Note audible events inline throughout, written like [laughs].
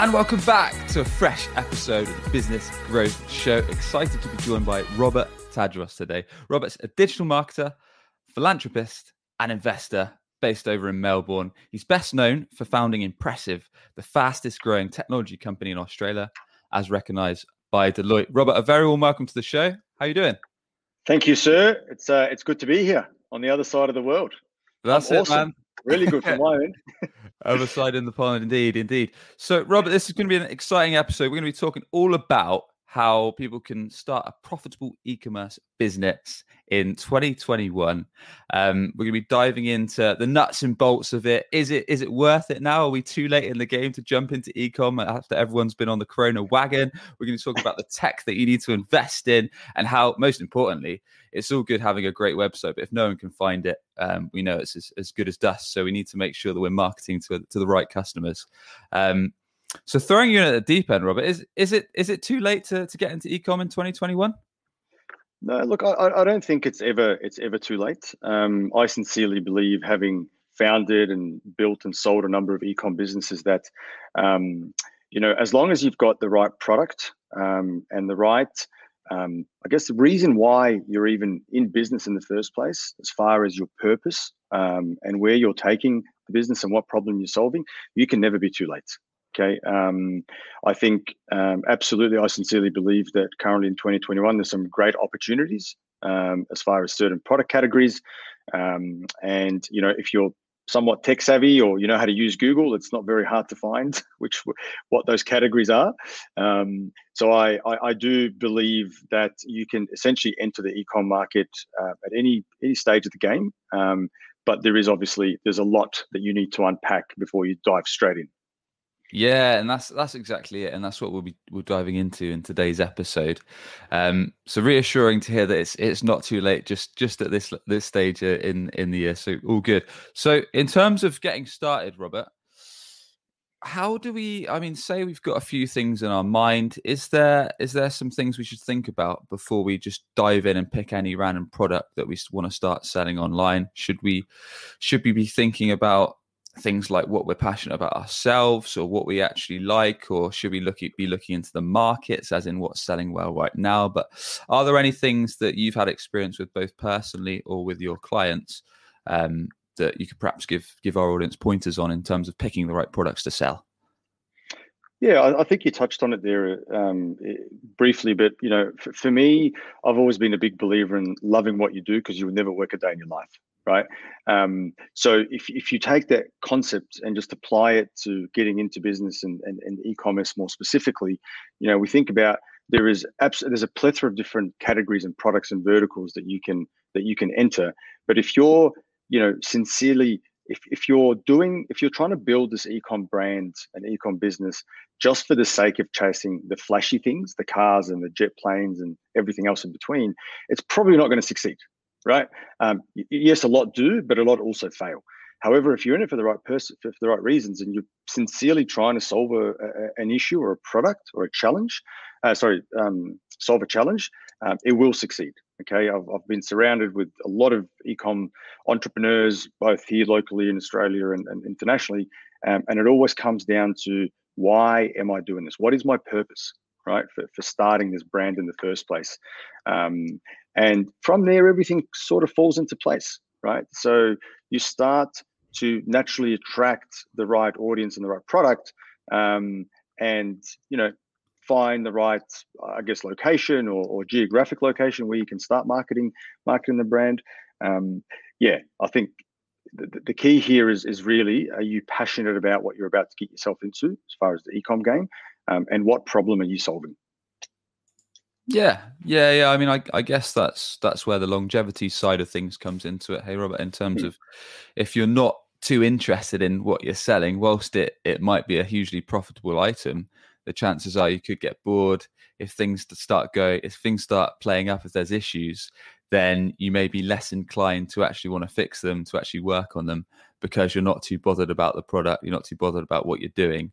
And welcome back to a fresh episode of the Business Growth Show. Excited to be joined by Robert Tadros today. Robert's a digital marketer, philanthropist, and investor based over in Melbourne. He's best known for founding Impressive, the fastest growing technology company in Australia, as recognized by Deloitte. Robert, a very warm welcome to the show. How are you doing? Thank you, sir. It's uh, it's good to be here on the other side of the world. That's I'm it, awesome. man. Really good from my end. Other side in the pond, indeed, indeed. So, Robert, [laughs] this is going to be an exciting episode. We're going to be talking all about how people can start a profitable e-commerce business in 2021. Um, we're going to be diving into the nuts and bolts of it. Is it is it worth it now? Are we too late in the game to jump into e-com after everyone's been on the Corona wagon? We're going to talk about the tech that you need to invest in and how, most importantly, it's all good having a great website, but if no one can find it, um, we know it's as, as, good as dust. So we need to make sure that we're marketing to to the right customers. Um, so throwing you in at the deep end, Robert, is is it is it too late to, to get into ecom in 2021? No, look, I, I don't think it's ever it's ever too late. Um, I sincerely believe, having founded and built and sold a number of ecom businesses, that um, you know, as long as you've got the right product um, and the right, um, I guess, the reason why you're even in business in the first place, as far as your purpose um, and where you're taking the business and what problem you're solving, you can never be too late. Okay, um, I think um, absolutely. I sincerely believe that currently in 2021, there's some great opportunities um, as far as certain product categories, um, and you know, if you're somewhat tech savvy or you know how to use Google, it's not very hard to find [laughs] which what those categories are. Um, so I, I, I do believe that you can essentially enter the ecom market uh, at any any stage of the game. Um, but there is obviously there's a lot that you need to unpack before you dive straight in. Yeah, and that's that's exactly it, and that's what we'll be we're diving into in today's episode. Um, so reassuring to hear that it's it's not too late, just just at this this stage uh, in in the year. So all good. So in terms of getting started, Robert, how do we? I mean, say we've got a few things in our mind. Is there is there some things we should think about before we just dive in and pick any random product that we want to start selling online? Should we should we be thinking about things like what we're passionate about ourselves or what we actually like or should we look at, be looking into the markets as in what's selling well right now? But are there any things that you've had experience with both personally or with your clients um, that you could perhaps give give our audience pointers on in terms of picking the right products to sell? Yeah, I, I think you touched on it there um, briefly, but you know, for, for, me, I've always been a big believer in loving what you do because you will never work a day in your life right? Um, so if, if you take that concept and just apply it to getting into business and, and, and e-commerce more specifically, you know, we think about there is abs- there's a plethora of different categories and products and verticals that you can that you can enter. But if you're, you know, sincerely if, if you're doing if you're trying to build this ecom brand and ecom business just for the sake of chasing the flashy things the cars and the jet planes and everything else in between it's probably not going to succeed right? Um, yes, a lot do, but a lot also fail. However, if you're in it for the right person, for the right reasons, and you're sincerely trying to solve a, a, an issue or a product or a challenge, uh, sorry, um, solve a challenge, um, it will succeed. Okay, I've, I've been surrounded with a lot of ecom entrepreneurs, both here locally in Australia and, and internationally, um, and it always comes down to why am I doing this? What is my purpose? Right for, for starting this brand in the first place, um, and from there, everything sort of falls into place, right? So you start to naturally attract the right audience and the right product, um, and you know find the right, I guess, location or, or, geographic location where you can start marketing marketing the brand. Um, yeah, I think the, the key here is is really are you passionate about what you're about to get yourself into as far as the ecom game, um, and what problem are you solving? Yeah, yeah, yeah. I mean, I, I guess that's that's where the longevity side of things comes into it. Hey, Robert, in terms hmm. of if you're not too interested in what you're selling, whilst it it might be a hugely profitable item, the chances are you could get bored if things start go, if things start playing up, if there's issues, then you may be less inclined to actually want to fix them, to actually work on them, because you're not too bothered about the product, you're not too bothered about what you're doing.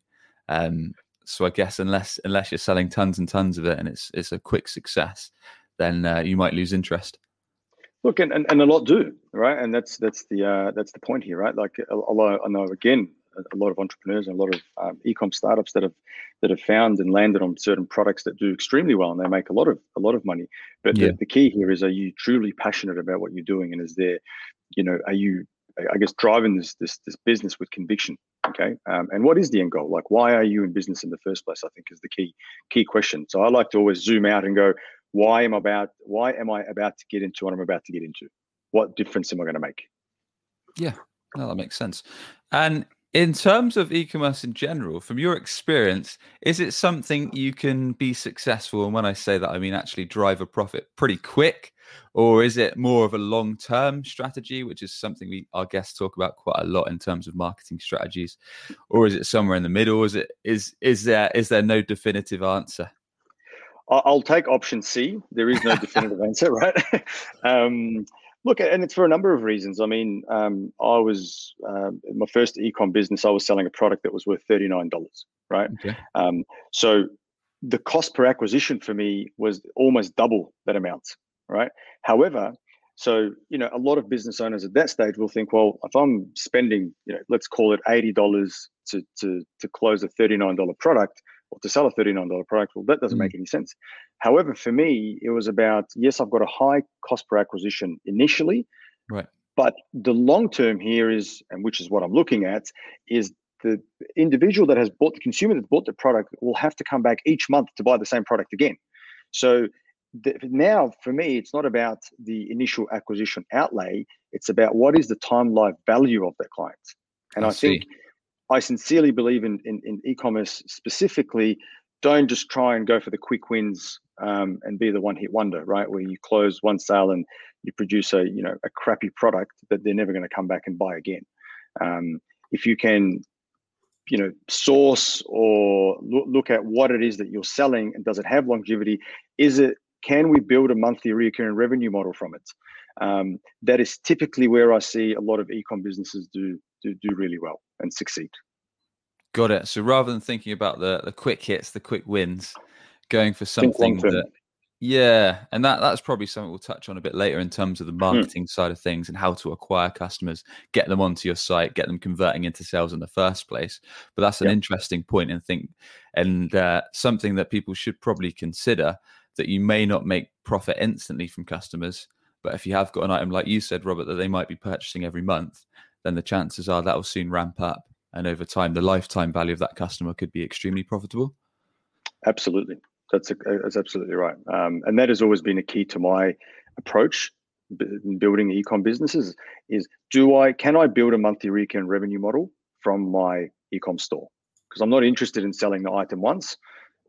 Um, so I guess unless unless you're selling tons and tons of it and it's it's a quick success, then uh, you might lose interest. Look, and, and, and a lot do, right? And that's that's the uh, that's the point here, right? Like a, a lot, I know again, a lot of entrepreneurs and a lot of um, e-com startups that have that have found and landed on certain products that do extremely well and they make a lot of a lot of money. But yeah. the, the key here is: are you truly passionate about what you're doing, and is there, you know, are you I guess driving this this this business with conviction. Okay, um, and what is the end goal? Like, why are you in business in the first place? I think is the key key question. So I like to always zoom out and go, why am I about? Why am I about to get into what I'm about to get into? What difference am I going to make? Yeah, no, that makes sense. And in terms of e-commerce in general, from your experience, is it something you can be successful? And when I say that, I mean actually drive a profit pretty quick, or is it more of a long-term strategy, which is something we our guests talk about quite a lot in terms of marketing strategies, or is it somewhere in the middle? Is it is is there is there no definitive answer? I'll take option C. There is no [laughs] definitive answer, right? [laughs] um, Look, and it's for a number of reasons. I mean, um, I was um, my first ecom business. I was selling a product that was worth thirty nine dollars, right? Okay. Um, so the cost per acquisition for me was almost double that amount, right? However, so you know, a lot of business owners at that stage will think, well, if I'm spending, you know, let's call it eighty dollars to to to close a thirty nine dollar product, or to sell a $39 product, well, that doesn't mm. make any sense. However, for me, it was about yes, I've got a high cost per acquisition initially, right? But the long term here is, and which is what I'm looking at, is the individual that has bought the consumer that bought the product will have to come back each month to buy the same product again. So the, now for me, it's not about the initial acquisition outlay; it's about what is the time life value of that client. And I, I think I sincerely believe in, in, in e-commerce specifically. Don't just try and go for the quick wins um, and be the one-hit wonder, right? Where you close one sale and you produce a you know a crappy product that they're never going to come back and buy again. Um, if you can, you know, source or look, look at what it is that you're selling and does it have longevity? Is it can we build a monthly recurring revenue model from it? Um, that is typically where I see a lot of e-com businesses do do, do really well and succeed. Got it. So rather than thinking about the the quick hits, the quick wins, going for something that yeah, and that that's probably something we'll touch on a bit later in terms of the hmm. marketing mm. side of things and how to acquire customers, get them onto your site, get them converting into sales in the first place. But that's an yeah. interesting point and think and uh, something that people should probably consider that you may not make profit instantly from customers, but if you have got an item like you said, Robert, that they might be purchasing every month, then the chances are that will soon ramp up. And over time, the lifetime value of that customer could be extremely profitable. Absolutely. That's, a, that's absolutely right. Um, and that has always been a key to my approach in building e-com businesses is do I can I build a monthly recurring revenue model from my e-com store? Because I'm not interested in selling the item once.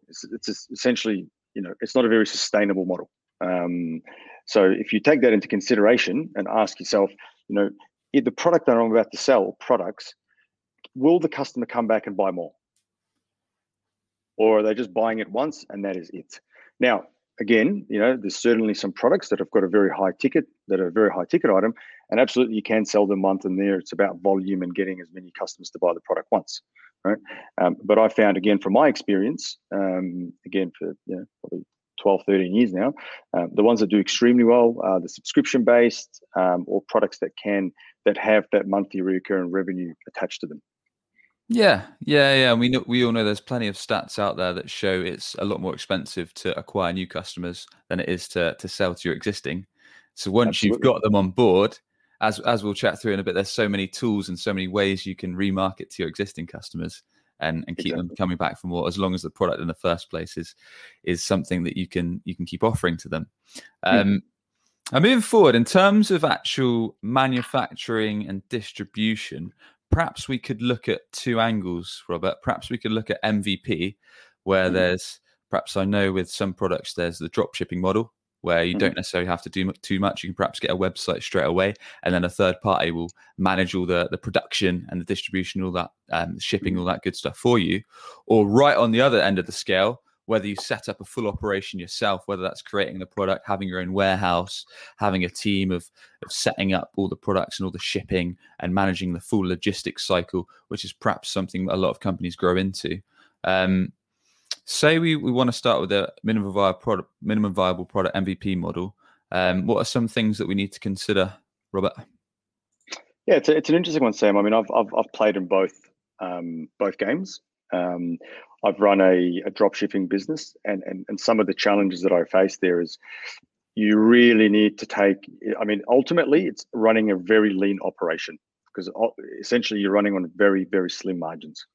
It's, it's essentially, you know, it's not a very sustainable model. Um, so if you take that into consideration and ask yourself, you know, if the product that I'm about to sell, products, will the customer come back and buy more? Or are they just buying it once and that is it? Now, again, you know, there's certainly some products that have got a very high ticket, that are a very high ticket item, and absolutely you can sell them month and there. It's about volume and getting as many customers to buy the product once, right? Um, but I found again from my experience, um, again for you know probably 12, 13 years now, um, the ones that do extremely well are the subscription based um, or products that can that have that monthly recurring revenue attached to them. Yeah, yeah, yeah. We know, we all know there's plenty of stats out there that show it's a lot more expensive to acquire new customers than it is to to sell to your existing. So once Absolutely. you've got them on board, as as we'll chat through in a bit, there's so many tools and so many ways you can remarket to your existing customers and, and keep exactly. them coming back for more as long as the product in the first place is is something that you can you can keep offering to them. Um, and moving forward, in terms of actual manufacturing and distribution, perhaps we could look at two angles, Robert. Perhaps we could look at MVP, where mm-hmm. there's perhaps I know with some products there's the drop shipping model where you mm-hmm. don't necessarily have to do too much. You can perhaps get a website straight away, and then a third party will manage all the the production and the distribution, all that um, shipping, all that good stuff for you. Or right on the other end of the scale, whether you set up a full operation yourself, whether that's creating the product, having your own warehouse, having a team of, of setting up all the products and all the shipping and managing the full logistics cycle, which is perhaps something a lot of companies grow into. Um, say we, we want to start with a minimum viable product, minimum viable product MVP model. Um, what are some things that we need to consider, Robert? Yeah, it's, a, it's an interesting one, Sam. I mean, I've, I've, I've played in both um, both games. Um, I've run a, a drop shipping business, and, and and some of the challenges that I face there is you really need to take. I mean, ultimately, it's running a very lean operation because essentially you're running on very very slim margins.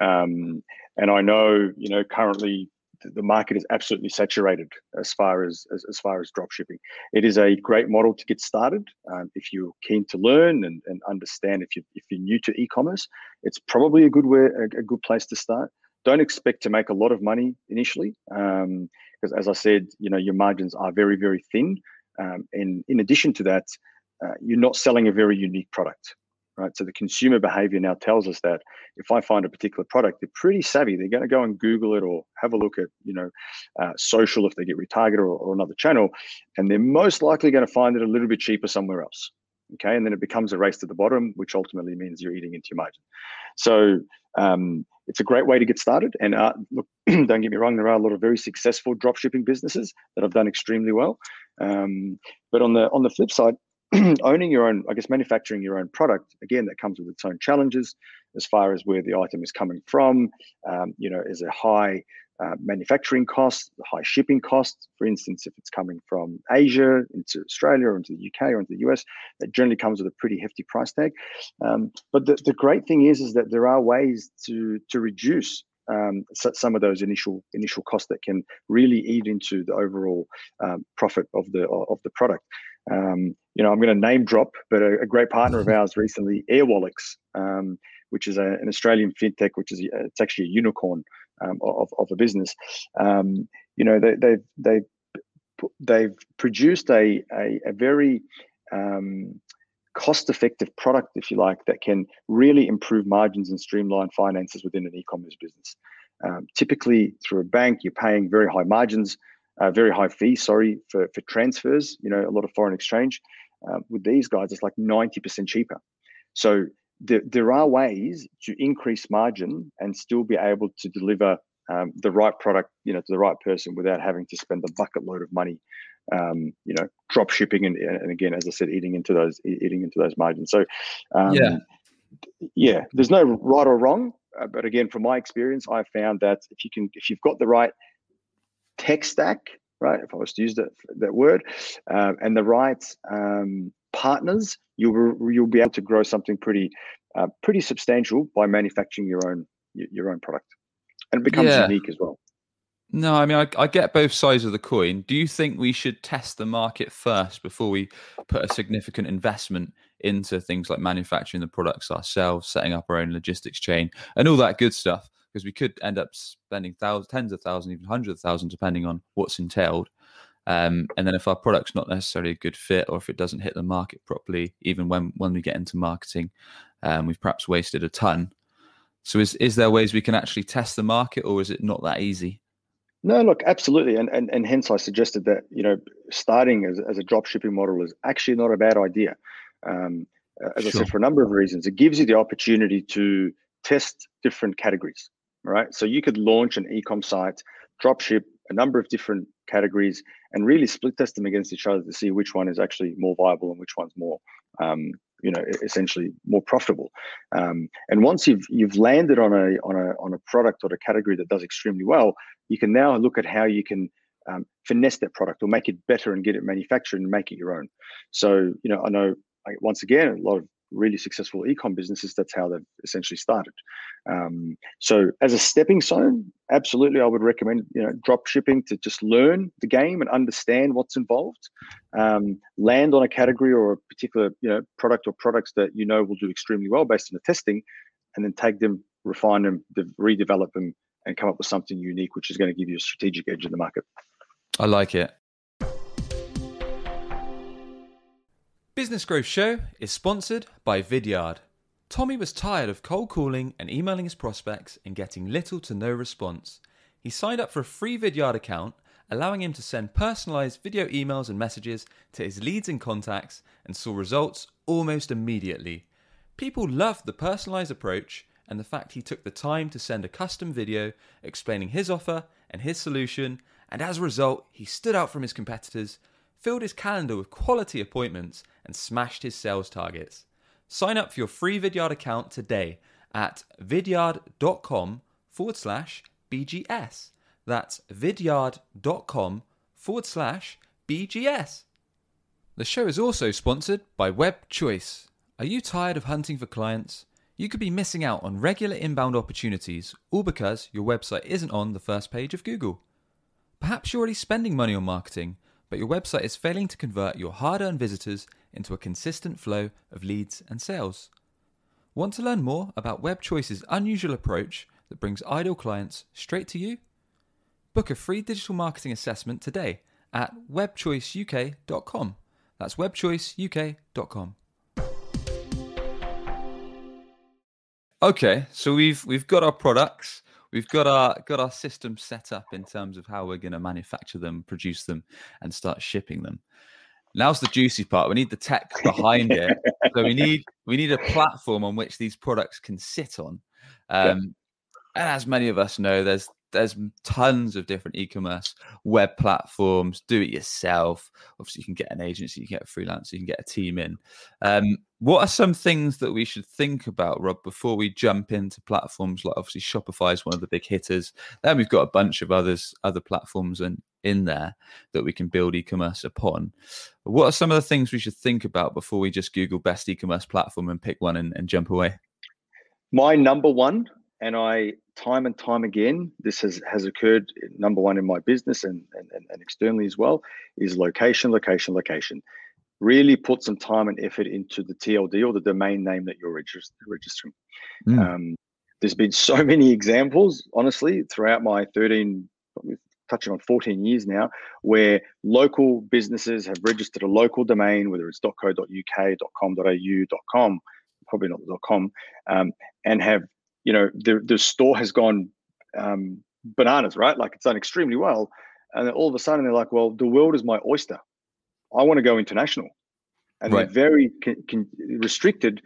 Um, and I know, you know, currently the market is absolutely saturated as far as, as, as far as drop shipping. It is a great model to get started. Um, if you're keen to learn and, and understand, if you if you're new to e-commerce, it's probably a good way a, a good place to start. Don't expect to make a lot of money initially, because um, as I said, you know your margins are very very thin. Um, and in addition to that, uh, you're not selling a very unique product right? So the consumer behavior now tells us that if I find a particular product, they're pretty savvy. They're going to go and Google it or have a look at, you know, uh, social if they get retargeted or, or another channel, and they're most likely going to find it a little bit cheaper somewhere else. Okay, and then it becomes a race to the bottom, which ultimately means you're eating into your margin. So um, it's a great way to get started. And uh, look, [clears throat] don't get me wrong, there are a lot of very successful drop shipping businesses that have done extremely well. Um, but on the on the flip side, [clears throat] owning your own, I guess, manufacturing your own product, again, that comes with its own challenges as far as where the item is coming from. Um, you know, is a high uh, manufacturing cost, high shipping costs. For instance, if it's coming from Asia into Australia or into the UK or into the US, that generally comes with a pretty hefty price tag. Um, but the, the great thing is, is that there are ways to to reduce um, some of those initial initial costs that can really eat into the overall um, profit of the of the product. Um, you know, I'm going to name drop, but a, a, great partner of [laughs] ours recently, Airwallex, um, which is a, an Australian fintech, which is a, it's actually a unicorn um, of, of a business. Um, you know, they, they've they they've produced a a, a very um, cost-effective product, if you like, that can really improve margins and streamline finances within an e-commerce business. Um, typically, through a bank, you're paying very high margins uh, very high fee, sorry, for, for transfers, you know, a lot of foreign exchange. Uh, with these guys, it's like 90% cheaper. So there, there are ways to increase margin and still be able to deliver um, the right product, you know, to the right person without having to spend a bucket load of money, um, you know, drop shipping and, and again, as I said, eating into those eating into those margins. So, um, yeah, yeah, there's no right or wrong, uh, but again, from my experience, I found that if you can, if you've got the right tech stack, right? If I was to use that that word, uh, and the right um, partners, you'll you'll be able to grow something pretty uh, pretty substantial by manufacturing your own your own product, and it becomes yeah. unique as well. No, I mean I, I get both sides of the coin. Do you think we should test the market first before we put a significant investment into things like manufacturing the products ourselves, setting up our own logistics chain, and all that good stuff? Because we could end up spending thousands, tens of thousands, even hundreds of thousands, depending on what's entailed. Um, and then if our product's not necessarily a good fit, or if it doesn't hit the market properly, even when when we get into marketing, um, we've perhaps wasted a ton. So is is there ways we can actually test the market, or is it not that easy? No, look, absolutely, and and and hence I suggested that you know starting as as a drop shipping model is actually not a bad idea. Um, as sure. I said, for a number of reasons, it gives you the opportunity to test different categories right? So you could launch an e-com site, drop ship a number of different categories, and really split test them against each other to see which one is actually more viable and which one's more, um, you know, essentially more profitable. Um, and once you've you've landed on a on a on a product or a category that does extremely well, you can now look at how you can um, finesse that product or make it better and get it manufactured and make it your own. So you know, I know once again a lot of really successful ecom businesses, that's how they've essentially started. Um, so as a stepping stone, absolutely, I would recommend you know drop shipping to just learn the game and understand what's involved. Um, land on a category or a particular you know product or products that you know will do extremely well based on the testing, and then take them, refine them, redevelop them, and come up with something unique, which is going to give you a strategic edge in the market. I like it. Business Growth Show is sponsored by Vidyard. Tommy was tired of cold calling and emailing his prospects and getting little to no response. He signed up for a free Vidyard account, allowing him to send personalized video emails and messages to his leads and contacts and saw results almost immediately. People loved the personalized approach and the fact he took the time to send a custom video explaining his offer and his solution, and as a result, he stood out from his competitors, filled his calendar with quality appointments, and smashed his sales targets. Sign up for your free Vidyard account today at vidyard.com forward slash BGS. That's vidyard.com forward slash BGS. The show is also sponsored by Web Choice. Are you tired of hunting for clients? You could be missing out on regular inbound opportunities, all because your website isn't on the first page of Google. Perhaps you're already spending money on marketing, but your website is failing to convert your hard earned visitors into a consistent flow of leads and sales. Want to learn more about WebChoice's unusual approach that brings ideal clients straight to you? Book a free digital marketing assessment today at webchoiceuk.com. That's webchoiceuk.com. Okay, so we've we've got our products, we've got our got our system set up in terms of how we're going to manufacture them, produce them, and start shipping them. Now's the juicy part. We need the tech behind it. [laughs] So we need we need a platform on which these products can sit on. Um. And as many of us know, there's there's tons of different e-commerce web platforms. Do it yourself. Obviously you can get an agency you can get a freelancer you can get a team in. Um, what are some things that we should think about rob before we jump into platforms? Like obviously shopify is one of the big hitters. Then we've got a bunch of others other platforms and in there that we can build e-commerce upon. What are some of the things we should think about before we just google best e-commerce platform and pick one and, and jump away? My number one and I time and time again, this has, has occurred number one in my business and, and, and externally as well, is location, location, location. Really put some time and effort into the TLD or the domain name that you're registering. Mm. Um, there's been so [laughs] many examples, honestly, throughout my 13, touching on 14 years now, where local businesses have registered a local domain, whether it's .co.uk, .com.au, .com, probably not .com, um, and have you know the the store has gone um, bananas, right? Like it's done extremely well, and then all of a sudden they're like, "Well, the world is my oyster. I want to go international," and right. they're very con- con- restricted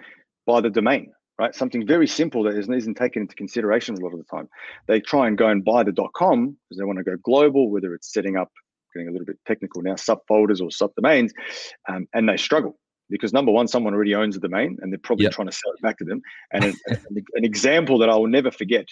by the domain, right? Something very simple that isn't, isn't taken into consideration a lot of the time. They try and go and buy the .com because they want to go global, whether it's setting up, getting a little bit technical now, subfolders or subdomains, um, and they struggle because number one, someone already owns the domain and they're probably yep. trying to sell it back to them. And an, an, example that I will never forget,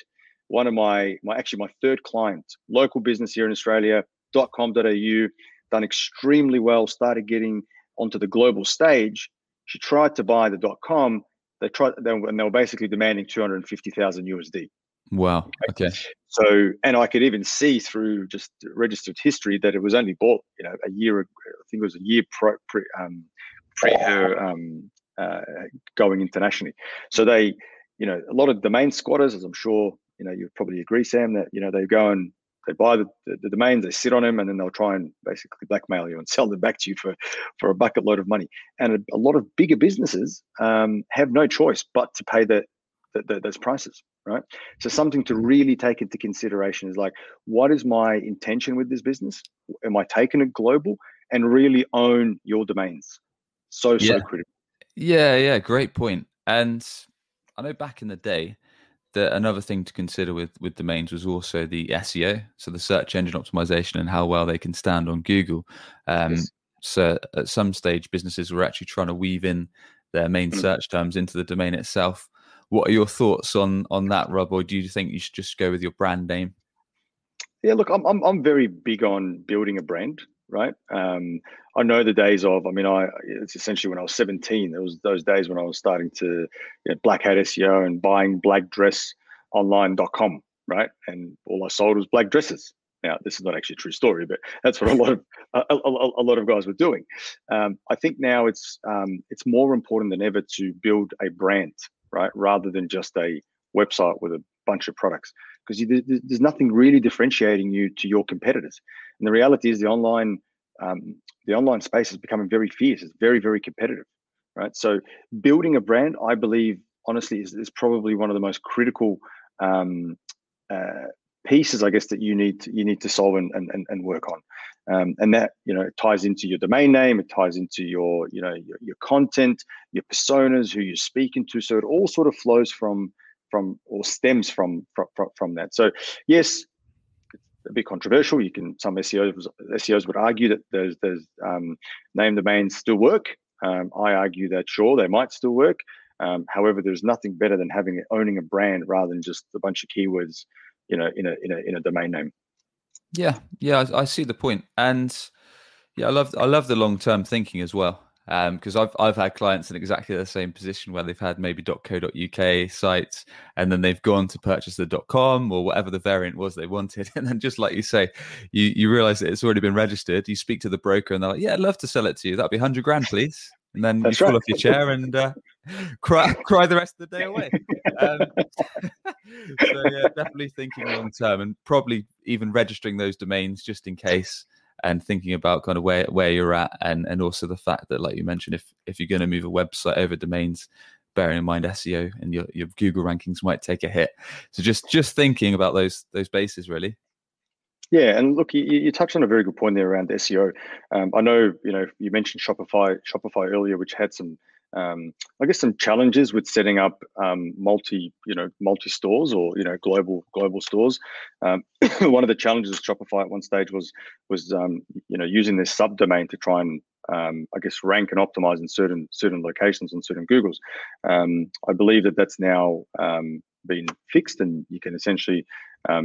one of my, my actually my third client, local business here in Australia, .com.au, done extremely well, started getting onto the global stage. She tried to buy the dot .com. They tried, they, and they were basically demanding 250,000 USD. Wow. Okay. So, and I could even see through just registered history that it was only bought, you know, a year. I think it was a year pro, pre, um, her um, uh, going internationally. So they, you know, a lot of domain squatters, as I'm sure you know, you probably agree, Sam, that you know they go and they buy the, the, the, domains, they sit on them, and then they'll try and basically blackmail you and [laughs] sell them back to you for for a bucket load of money. And a, a lot of bigger businesses um, have no choice but to pay the, the, those prices, right? So something to really take into consideration is like, what is my intention with this business? Am I taking it global? And really own your domains. So yeah. so critical. Yeah, yeah, great point. And I know back in the day that another thing to consider with with domains was also the SEO, so the search engine optimization and how well they can stand on Google. Um, yes. So at some stage, businesses were actually trying to weave in their main mm. search terms into the domain itself. What are your thoughts on on that, Rob? Or do you think you should just go with your brand name? Yeah, look, I'm I'm, I'm very big on building a brand right? Um, I know the days of, I mean, I it's essentially when I was 17, there was those days when I was starting to you know, black hat SEO and buying blackdressonline.com, right? And all I sold was black dresses. Now, this is not actually a true story, but that's what a lot of a, a, a lot of guys were doing. Um, I think now it's um, it's more important than ever to build a brand, right, rather than just a website with a bunch of products because there's nothing really differentiating you to your competitors. And the reality is the online um, the online space is becoming very fierce. It's very very competitive, right? So building a brand, I believe, honestly, is, is probably one of the most critical um, uh, pieces, I guess, that you need to, you need to solve and, and, and work on. Um, and that you know ties into your domain name, it ties into your you know your, your content, your personas, who you're speaking to. So it all sort of flows from from or stems from from, from that. So yes, it's a bit controversial. You can some SEOs SEOs would argue that those those um, name domains still work. Um, I argue that sure they might still work. Um, however, there's nothing better than having owning a brand rather than just a bunch of keywords, you know, in a in a in a domain name. Yeah, yeah, I, I see the point, and yeah, I love I love the long term thinking as well because um, I've I've had clients in exactly the same position where they've had maybe .co.uk sites and then they've gone to purchase the .com or whatever the variant was they wanted, [laughs] and then just like you say, you you realize that it's already been registered. You speak to the broker and they're like, "Yeah, I'd love to sell it to you. That'd be hundred grand, please." And then That's you fall off your chair and uh, [laughs] cry cry the rest of the day away. Um, [laughs] so yeah, definitely thinking long term and probably even registering those domains just in case and thinking about kind of where where you're at and and also the fact that like you mentioned if if you're going to move a website over domains bearing in mind SEO and your, your Google rankings might take a hit. So just just thinking about those those bases really. Yeah, and look, you, you touched on a very good point there around SEO. Um, I know you know you mentioned Shopify Shopify earlier, which had some um, I guess some challenges with setting up um, multi, you know, multi stores or you know global global stores. Um, [coughs] one of the challenges of Shopify at one stage was was um, you know using this subdomain to try and um, I guess rank and optimize in certain certain locations on certain Googles. Um, I believe that that's now been fixed, and you can essentially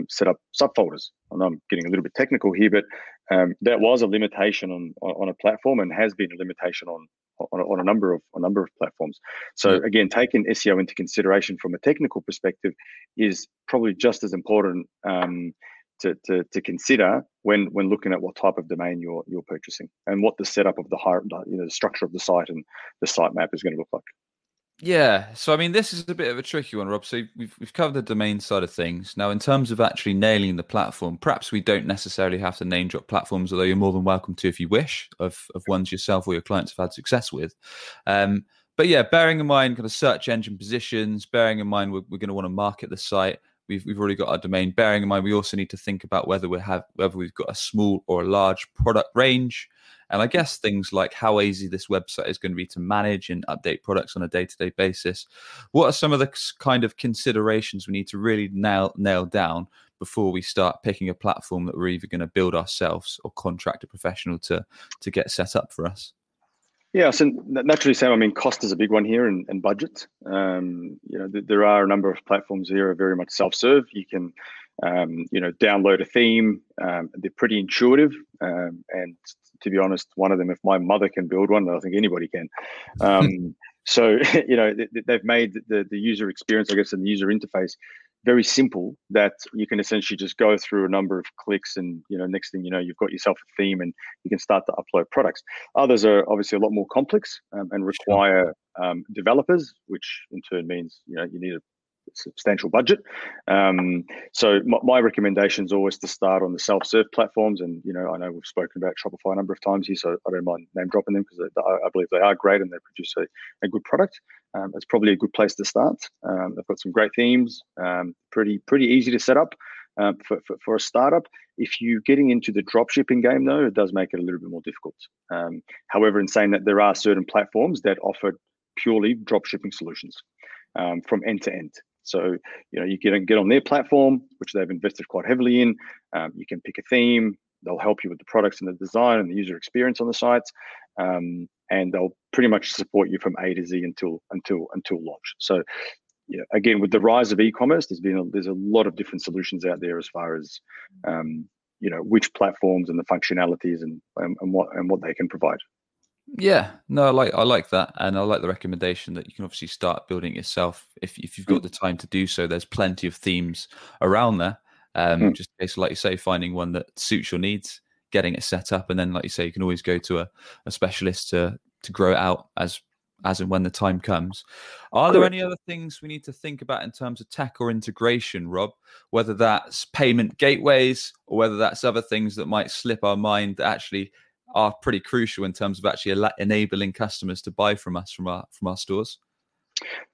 set up subfolders. I know I'm getting a little bit technical here, but that was a limitation on on a platform and has been a limitation on on, on a number of a number of platforms. So yeah. again, taking SEO into consideration from a technical perspective is probably just as important um, to, to, to consider when when looking at what type of domain you're you're purchasing and what the setup of the higher you know the structure of the site and the sitemap is going to look like. Yeah, so I mean, this is a bit of a tricky one, Rob. So we've we've covered the domain side of things. Now, in terms of actually nailing the platform, perhaps we don't necessarily have to name drop platforms, although you're more than welcome to if you wish, of of ones yourself or your clients have had success with. Um, but yeah, bearing in mind kind of search engine positions, bearing in mind we're, we're going to want to market the site. We've we've already got our domain. Bearing in mind, we also need to think about whether we have whether we've got a small or a large product range. And I guess things like how easy this website is going to be to manage and update products on a day to day basis. What are some of the kind of considerations we need to really nail, nail down before we start picking a platform that we're either going to build ourselves or contract a professional to, to get set up for us? Yeah, so naturally, Sam. I mean, cost is a big one here, and, and budget. Um, you know, th- there are a number of platforms here are very much self-serve. You can, um, you know, download a theme. Um, they're pretty intuitive, um, and to be honest, one of them, if my mother can build one, I think anybody can. Um, [laughs] so, [laughs] you know, they've made the, the user experience, I guess, and the user interface very simple that you can essentially just go through a number of clicks and you know next thing you know you've got yourself a theme and you can start to upload products. Others are obviously a lot more complex um, and require um, developers which in turn means you know you need a substantial budget. Um, so my, my, recommendation is always to start on the self-serve platforms, and you know I know we've spoken about Shopify a number of times here, so I don't mind name dropping them because I, believe they are great and they produce a, a good product. Um, it's probably a good place to start. Um, they've got some great themes, um, pretty pretty easy to set up. Um, for, for, for, a startup. If you're getting into the drop shipping game, though, it does make it a little bit more difficult. Um, however, in saying that, there are certain platforms that offer purely drop shipping solutions um, from end to end. So, you know, you get, get on their platform, which they've invested quite heavily in. Um, you can pick a theme. They'll help you with the products and the design and the user experience on the sites, um, and they'll pretty much support you from A to Z until until until launch. So, you know, again, with the rise of e-commerce, there's been a, there's a lot of different solutions out there as far as um, you know which platforms and the functionalities and, and, and what and what they can provide. Yeah, no, I like I like that, and I like the recommendation that you can obviously start building it yourself if if you've got mm. the time to do so. There's plenty of themes around there. Um, mm. Just case like you say, finding one that suits your needs, getting it set up, and then like you say, you can always go to a, a specialist to to grow it out as as and when the time comes. Are there any other things we need to think about in terms of tech or integration, Rob? Whether that's payment gateways or whether that's other things that might slip our mind that actually are pretty crucial in terms of actually enabling customers to buy from us from our from our stores.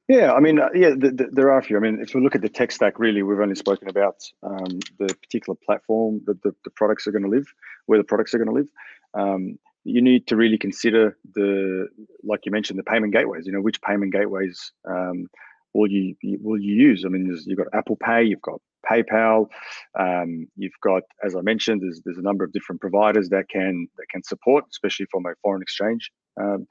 Yeah, I mean, uh, yeah, the, the, there are a few. I mean, if we look at the tech stack, really, we've only spoken about um, the particular platform that the, the products are going to live, where the products are going to live. Um, you need to really consider the, like you mentioned, the payment gateways. You know, which payment gateways um, will you will you use? I mean, you've got Apple Pay, you've got PayPal, um, you've got, as I mentioned, there's there's a number of different providers that can that can support, especially from a foreign exchange um,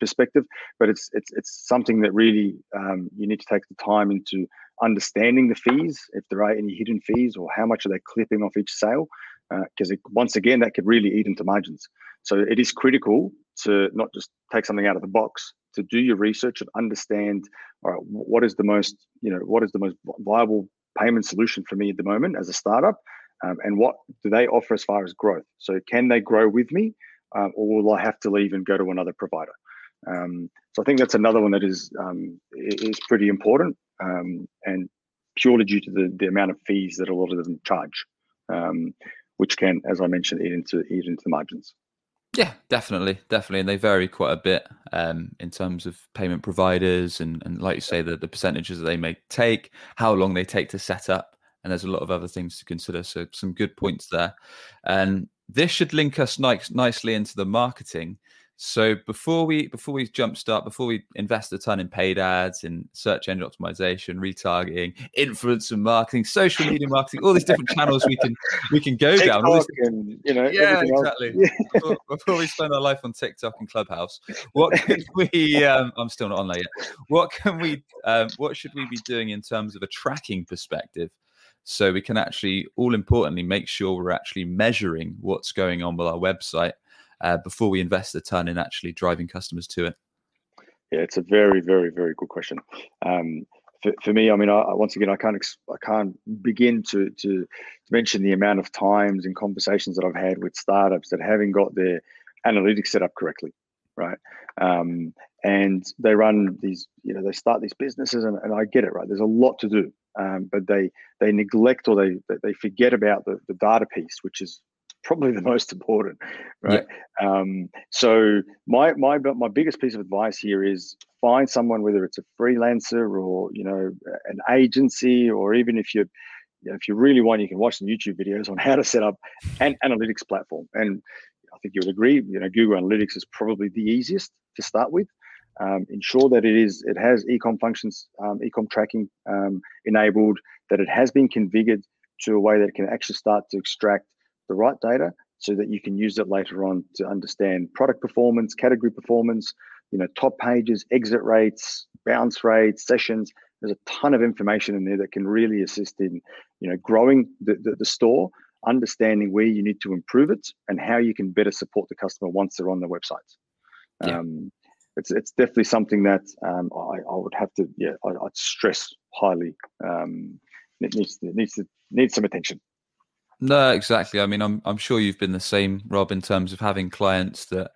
perspective. But it's it's it's something that really um, you need to take the time into understanding the fees, if there are any hidden fees, or how much are they clipping off each sale, because uh, once again that could really eat into margins. So it is critical to not just take something out of the box, to do your research and understand, all right, what is the most you know what is the most viable payment solution for me at the moment as a startup, um, and what do they offer as far as growth? So can they grow with me, um, or will I have to leave and go to another provider? Um, so I think that's another one that is um, is pretty important, um, and purely due to the, the amount of fees that a lot of them charge, um, which can, as I mentioned, eat into eat into the margins. Yeah, definitely, definitely, and they vary quite a bit um, in terms of payment providers and, and like you say, the, the percentages that they may take, how long they take to set up, and there's a lot of other things to consider. So some good points there, and this should link us nice, nicely into the marketing so before we before we jumpstart, before we invest a ton in paid ads, in search engine optimization, retargeting, influencer marketing, social media marketing, all these different channels we can we can go TikTok down. And, you know, yeah, exactly. before, before, we spend our life on TikTok and Clubhouse, what can we? Um, I'm still not on there yet. What can we? Um, what should we be doing in terms of a tracking perspective? So we can actually, all importantly, make sure we're actually measuring what's going on with our website uh, before we invest a ton in actually driving customers to it? Yeah, it's a very, very, very good question. Um, for, for me, I mean, I, once again, I can't I can't begin to, to mention the amount of times and conversations that I've had with startups that haven't got their analytics set up correctly, right? Um, and they run these, you know, they start these businesses, and, and I get it, right? There's a lot to do, um, but they they neglect or they they forget about the, the data piece, which is probably the [laughs] most important, right? Yeah. Um, so my my my biggest piece of advice here is find someone, whether it's a freelancer or you know an agency, or even if you you know, if you really want, you can watch some YouTube videos on how to set up an analytics platform. And I think you would agree, you know, Google Analytics is probably the easiest to start with. Um, ensure that it is it has ecom functions, um, ecom tracking um, enabled, that it has been configured to a way that it can actually start to extract the right data so that you can use it later on to understand product performance, category performance, you know, top pages, exit rates, bounce rates, sessions. There's a ton of information in there that can really assist in, you know, growing the, the, the store, understanding where you need to improve it, and how you can better support the customer once they're on the website. Yeah. Um, it's it's definitely something that um, I, I would have to yeah I, would stress highly. Um, it needs it needs to needs some attention. No, exactly. I mean, I'm I'm sure you've been the same, Rob, in terms of having clients that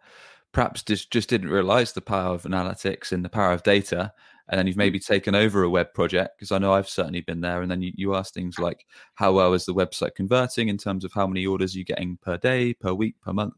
perhaps just just didn't realize the power of analytics and the power of data, and then you've mm. maybe taken over a web project because I know I've certainly been there. And then you, you ask things like, how well is the website converting in terms of how many orders you're getting per day, per week, per month?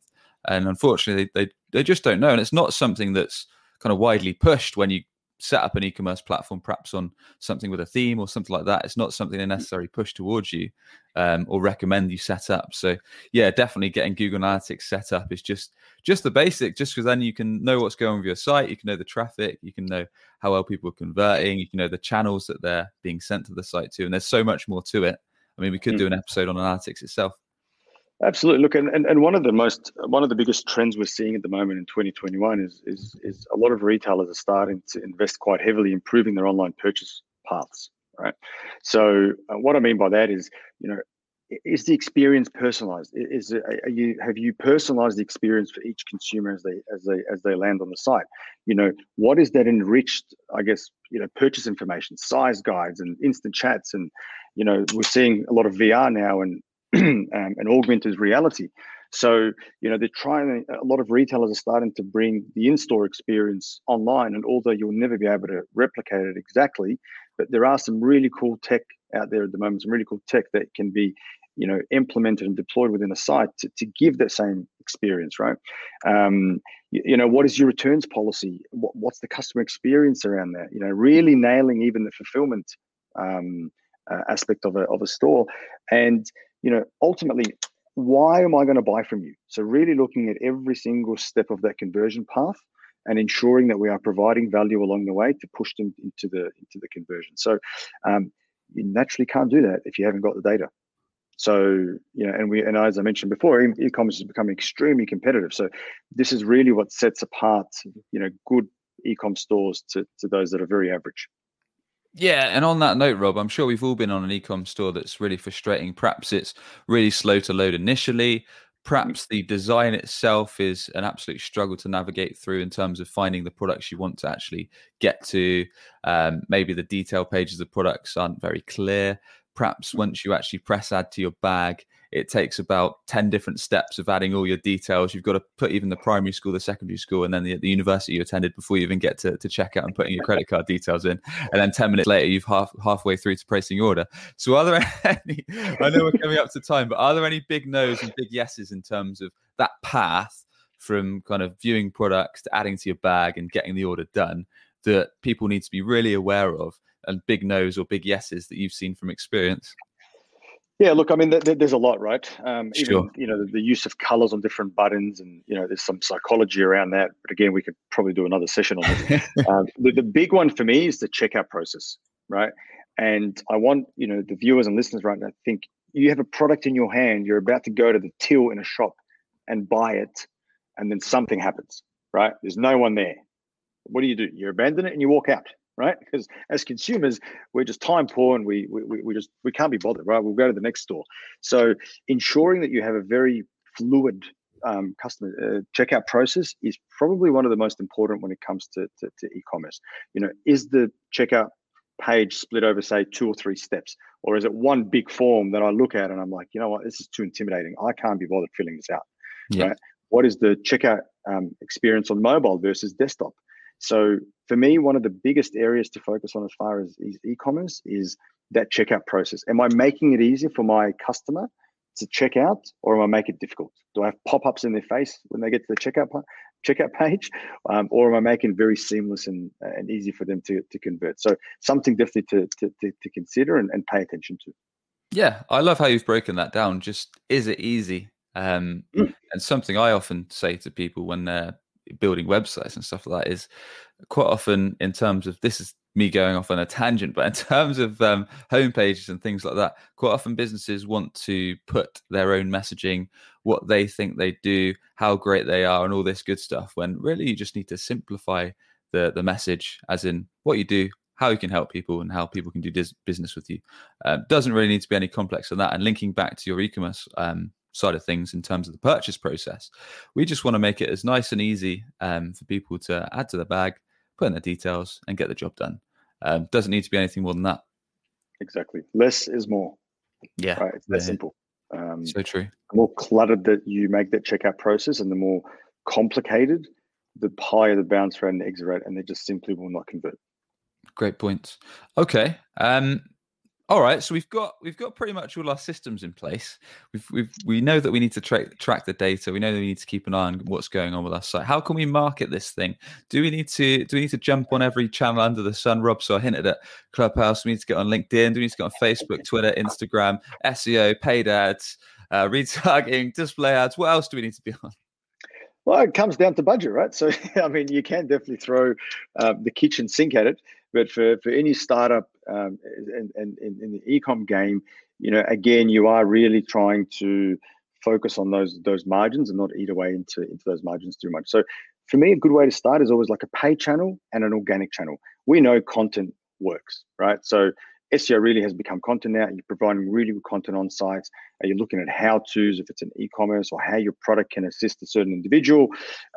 And unfortunately, they, they they just don't know, and it's not something that's kind of widely pushed when you set up an e-commerce platform perhaps on something with a theme or something like that it's not something they necessarily push towards you um, or recommend you set up. So yeah definitely getting google analytics set up is just just the basic just because then you can know what's going on with your site you can know the traffic you can know how well people are converting you can know the channels that they're being sent to the site to and there's so much more to it. I mean we could mm. do an episode on analytics itself Absolutely. Look, and, and, and one of the most one of the biggest trends we're seeing at the moment in 2021 is is is a lot of retailers are starting to invest quite heavily improving their online purchase paths. Right. So uh, what I mean by that is, you know, is the experience personalized? Is are you have you personalized the experience for each consumer as they as they as they land on the site? You know, what is that enriched? I guess you know, purchase information, size guides, and instant chats, and you know, we're seeing a lot of VR now and [clears throat] um, augmented reality. So, you know, they're trying, a lot of retailers are starting to bring the in store experience online. And although you'll never be able to replicate it exactly, but there are some really cool tech out there at the moment, some really cool tech that can be you know implemented and deployed within a site to, to give that same experience right um, you, you, know what is your returns policy what, what's the customer experience around that you know really nailing even the fulfillment um, uh, aspect of a, of a store and you know ultimately why am i going to buy from you so really looking at every single step of that conversion path and ensuring that we are providing value along the way to push them into the into the conversion so um, you naturally can't do that if you haven't got the data so you know, and we and as I mentioned before, e-commerce is becoming extremely competitive. So this is really what sets apart you know good e-com stores to, to those that are very average. Yeah, and on that note, Rob, I'm sure we've all been on an e-com store that's really frustrating. Perhaps it's really slow to load initially. Perhaps the design itself is an absolute struggle to navigate through in terms of finding the products you want to actually get to. Um, maybe the detail pages of products aren't very clear perhaps once you actually press add to your bag, it takes about 10 different steps of adding all your details. You've got to put even the primary school, the secondary school, and then the, the university you attended before you even get to, to check out and putting your [laughs] credit card details in. And then 10 minutes later, you've half halfway through to placing your order. So are there [laughs] any, I know we're coming up to time, but are there any big no's and big yeses in terms of that path from kind of viewing products to adding to your bag and getting the order done that people need to be really aware of and big no's or big yeses that you've seen from experience? Yeah, look, I mean, th- th- there's a lot, right? Um, even, sure. You know, the, the, use of colors on different buttons, and you know, there's some psychology around that. But again, we could probably do another session on this. [laughs] um, the, the big one for me is the checkout process, right? And I want you know the viewers and listeners right now think you have a product in your hand, you're about to go to the till in a shop and buy it, and then something happens, right? There's no one there. What do you do? You abandon it and you walk out right? Because as consumers, we're just time poor and we, we we just we can't be bothered, right? We'll go to the next store. So ensuring that you have a very fluid um, customer uh, checkout process is probably one of the most important when it comes to, to, to e-commerce. You know, is the checkout page split over say two or three steps, or is it one big form that I look at and I'm like, you know what, this is too intimidating. I can't be bothered filling this out. Yeah. Right? What is the checkout um, experience on mobile versus desktop? So for me, one of the biggest areas to focus on as far as e-commerce is that checkout process. Am I making it easier for my customer to check out, or am I make it difficult? Do I have pop-ups in their face when they get to the checkout checkout [laughs] page, um, or am I making it very seamless and, and easy for them to, to convert? So something definitely to, to, to, to consider and, and pay attention to. Yeah, I love how you've broken that down. Just is it easy? Um, mm. And something I often say to people when they're building websites and stuff like that is quite often in terms of this is me going off on a tangent, but in [laughs] terms of um, homepages and things like that, quite often businesses want to put their own messaging, what they think they do, how great they are, and all this good stuff. When really you just need to simplify the the message, as in what you do, how you can help people, and how people can do dis- business with you. Uh, doesn't really need to be any complex than that. And linking back to your e-commerce um, side of things in terms of the purchase process. We just want to make it as nice and easy um, for people to add to the bag, put in the details, and get the job done. Um, doesn't need to be anything more than that. Exactly. Less is more. Yeah. Right. It's that yeah. simple. Um, so true. The more cluttered that you make that checkout process and the more complicated, the higher the bounce rate and the exit rate, and they just simply will not convert. Great points. Okay. Um, all right, so we've got we've got pretty much all our systems in place. We've, we've we know that we need to tra- track the data. We know that we need to keep an eye on what's going on with our site. How can we market this thing? Do we need to do we need to jump on every channel under the sun, Rob? So I hinted at Clubhouse. We need to get on LinkedIn. Do we need to get on Facebook, [laughs] Twitter, Instagram, SEO, paid ads, uh, retargeting, display ads? What else do we need to be on? Well, it comes down to budget, right? So, [laughs] I mean, you can definitely throw uh, the kitchen sink at it, but for, for any startup um, and, and, in the ecom game, you know, again, you are really trying to focus on those those margins and not eat away into into those margins too much. So, for me, a good way to start is always like a pay channel and an organic channel. We know content works, right? So SEO really has become content now. You're providing really good content on sites. Are you looking at how to's if it's an e-commerce or how your product can assist a certain individual?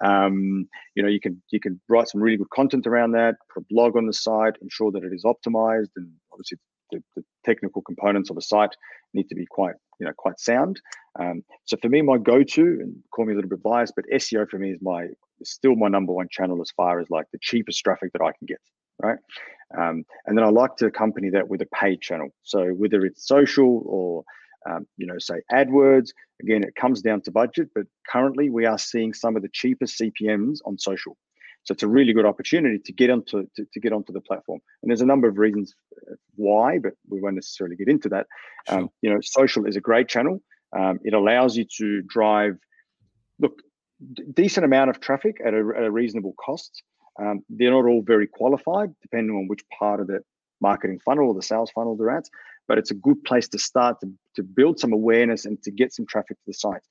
Um, you know, you can you can write some really good content around that. Put a blog on the site, ensure that it is optimized, and obviously the, the technical components of a site need to be quite you know quite sound. Um, so for me, my go-to, and call me a little bit biased, but SEO for me is my still my number one channel as far as like the cheapest traffic that I can get right? Um, and then I like to accompany that with a paid channel. So whether it's social or um, you know, say AdWords. Again, it comes down to budget, but currently we are seeing some of the cheapest CPMS on social. So it's a really good opportunity to get onto to, to get onto the platform. And there's a number of reasons uh, why, but we won't necessarily get into that. Um, you know, social is a great channel. Um, it allows you to drive, look, d- decent amount of traffic at a, at a reasonable cost. Um, they're not all very qualified, depending on which part of the marketing funnel or the sales funnel they're at. But it's a good place to start to, to build some awareness and to get some traffic to the site.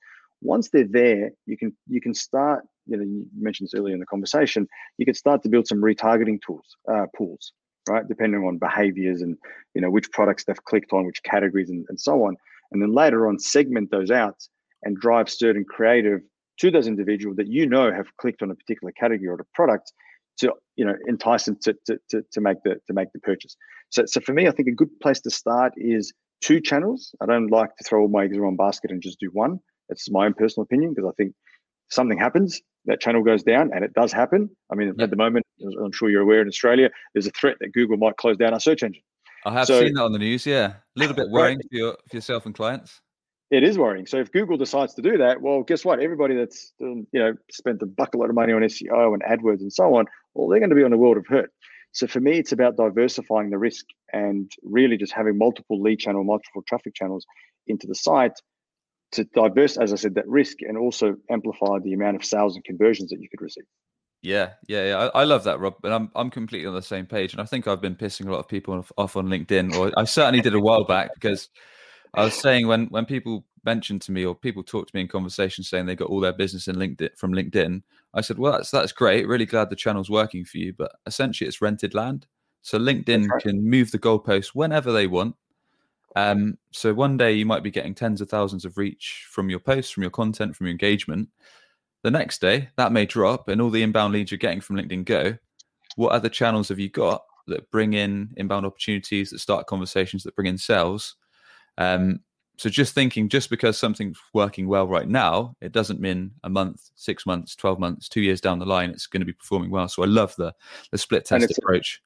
Once they're there, you can you can start. You know, you mentioned this earlier in the conversation. You can start to build some retargeting tools, uh, pools, right? Depending on behaviors and you know which products they've clicked on, which categories, and, and so on. And then later on, segment those out and drive certain creative to those individuals that you know have clicked on a particular category or a product to you know entice them to, to, to, to make the to make the purchase. So so for me, I think a good place to start is two channels. I don't like to throw all my eggs in one basket and just do one. It's my own personal opinion because I think something happens, that channel goes down, and it does happen. I mean, at the moment, I'm sure you're aware in Australia, there's a threat that Google might close down our search engine. I have so, seen that on the news. Yeah, a little bit worrying right. for, your, for yourself and clients it is worrying. So if Google decides to do that, well, guess what? Everybody that's um, you know spent a bucket of money on SEO and AdWords and so on, well, they're going to be on a world of hurt. So for me, it's about diversifying the risk and really just having multiple lead channel, multiple traffic channels into the site to diverse, as I said, that risk and also amplify the amount of sales and conversions that you could receive. Yeah, yeah, yeah. I, I, love that, Rob. And I'm I'm completely on the same page. And I think I've been pissing a lot of people off, off on LinkedIn, or I certainly did a while back because I was saying when when people mentioned to me or people talk to me in conversation saying they got all their business in LinkedIn from LinkedIn, I said, well, that's that's great. Really glad the channel's working for you, but essentially it's rented land. So LinkedIn right. can move the goalposts whenever they want. Um, so one day you might be getting tens of thousands of reach from your posts, from your content, from your engagement. The next day that may drop, and all the inbound leads you're getting from LinkedIn go. What other channels have you got that bring in inbound opportunities, that start conversations, that bring in sales? Um, so just thinking, just because something's working well right now, it doesn't mean a month, six months, twelve months, two years down the line, it's going to be performing well. So I love the the split test approach.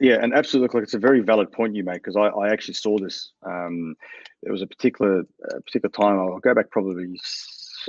Yeah, and absolutely, like it's a very valid point you make because I, I actually saw this. Um, there was a particular a particular time. I'll go back probably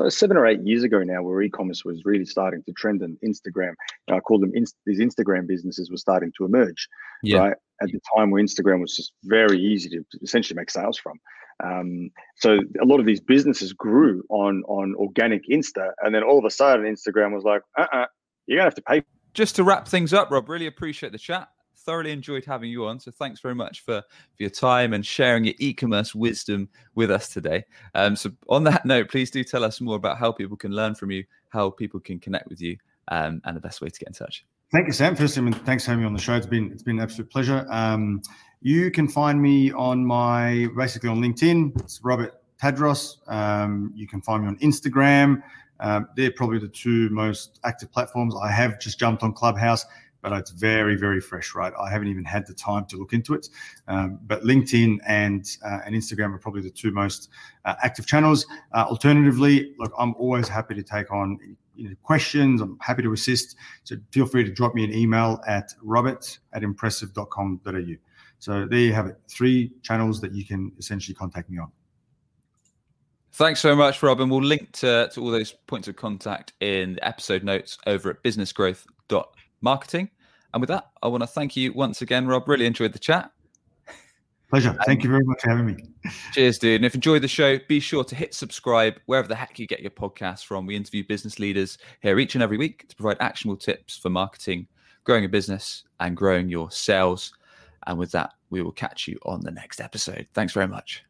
seven or eight years ago now, where e-commerce was really starting to trend, and Instagram. I call them inst- these Instagram businesses were starting to emerge. Yeah. Right at the time, where Instagram was just very easy to essentially make sales from. Um, so a lot of these businesses grew on on organic Insta, and then all of a sudden, Instagram was like, "Uh, uh-uh, you're gonna have to pay." Just to wrap things up, Rob, really appreciate the chat. Thoroughly enjoyed having you on. So thanks very much for, for your time and sharing your e-commerce wisdom with us today. Um, so on that [laughs] note, please do tell us more about how people can learn from you, how people can connect with you, um, and the best way to get in touch. Thank you, Sam. First, I mean, thanks for having me on the show. It's been it's been an absolute pleasure. Um, you can find me on my basically on LinkedIn. It's Robert Tadros. Um, you can find me on Instagram. Um, they're probably the two most active platforms. I have just jumped on Clubhouse, but it's very, very fresh, right? I haven't even had the time to look into it. Um, but LinkedIn and uh, and Instagram are probably the two most uh, active channels. Uh, alternatively, look, I'm always happy to take on you know, questions. I'm happy to assist. So feel free to drop me an email at robert at impressive.com.au. So there you have it. Three channels that you can essentially contact me on. Thanks so much, Rob. And we'll link to, to all those points of contact in the episode notes over at businessgrowth.marketing. And with that, I want to thank you once again, Rob. Really enjoyed the chat. Pleasure. Thank you very much for having me. Cheers, dude. And if you enjoyed the show, be sure to hit subscribe wherever the heck you get your podcasts from. We interview business leaders here each and every week to provide actionable tips for marketing, growing a business, and growing your sales. And with that, we will catch you on the next episode. Thanks very much.